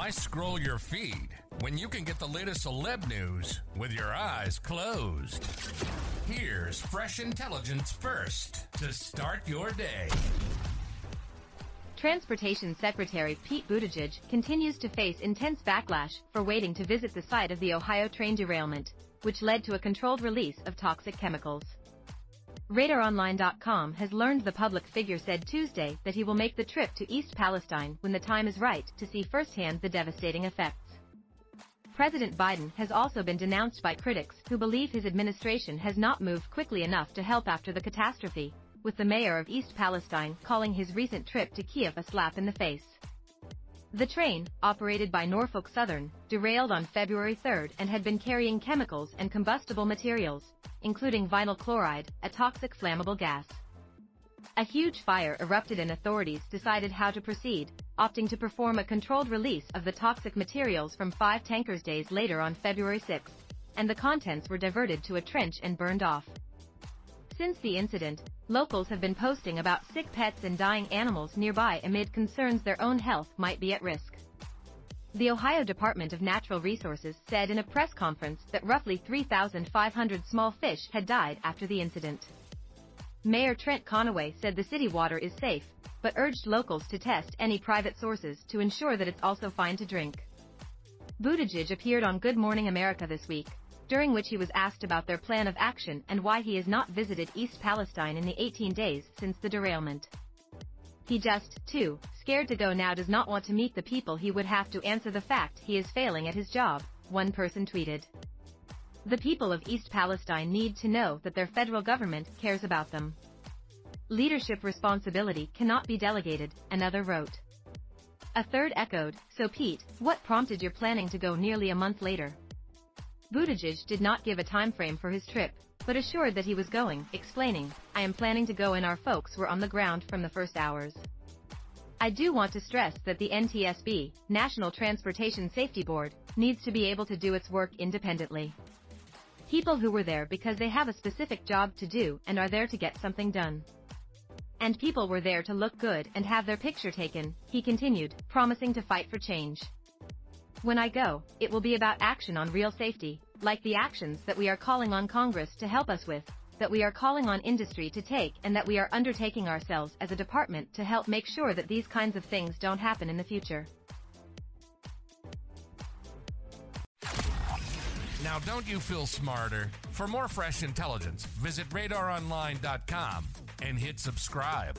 Why scroll your feed when you can get the latest celeb news with your eyes closed? Here's fresh intelligence first to start your day. Transportation Secretary Pete Buttigieg continues to face intense backlash for waiting to visit the site of the Ohio train derailment, which led to a controlled release of toxic chemicals. RadarOnline.com has learned the public figure said Tuesday that he will make the trip to East Palestine when the time is right to see firsthand the devastating effects. President Biden has also been denounced by critics who believe his administration has not moved quickly enough to help after the catastrophe, with the mayor of East Palestine calling his recent trip to Kiev a slap in the face. The train, operated by Norfolk Southern, derailed on February 3 and had been carrying chemicals and combustible materials, including vinyl chloride, a toxic flammable gas. A huge fire erupted and authorities decided how to proceed, opting to perform a controlled release of the toxic materials from five tankers days later on February 6, and the contents were diverted to a trench and burned off. Since the incident, locals have been posting about sick pets and dying animals nearby amid concerns their own health might be at risk. The Ohio Department of Natural Resources said in a press conference that roughly 3,500 small fish had died after the incident. Mayor Trent Conaway said the city water is safe, but urged locals to test any private sources to ensure that it's also fine to drink. Buttigieg appeared on Good Morning America this week, during which he was asked about their plan of action and why he has not visited East Palestine in the 18 days since the derailment. He just, too, scared to go now does not want to meet the people he would have to answer the fact he is failing at his job, one person tweeted. The people of East Palestine need to know that their federal government cares about them. Leadership responsibility cannot be delegated, another wrote. A third echoed, so Pete, what prompted your planning to go nearly a month later? Buttigieg did not give a time frame for his trip, but assured that he was going, explaining, I am planning to go and our folks were on the ground from the first hours. I do want to stress that the NTSB, National Transportation Safety Board, needs to be able to do its work independently. People who were there because they have a specific job to do and are there to get something done. And people were there to look good and have their picture taken, he continued, promising to fight for change. When I go, it will be about action on real safety, like the actions that we are calling on Congress to help us with, that we are calling on industry to take and that we are undertaking ourselves as a department to help make sure that these kinds of things don't happen in the future. Now, don't you feel smarter? For more fresh intelligence, visit radaronline.com and hit subscribe.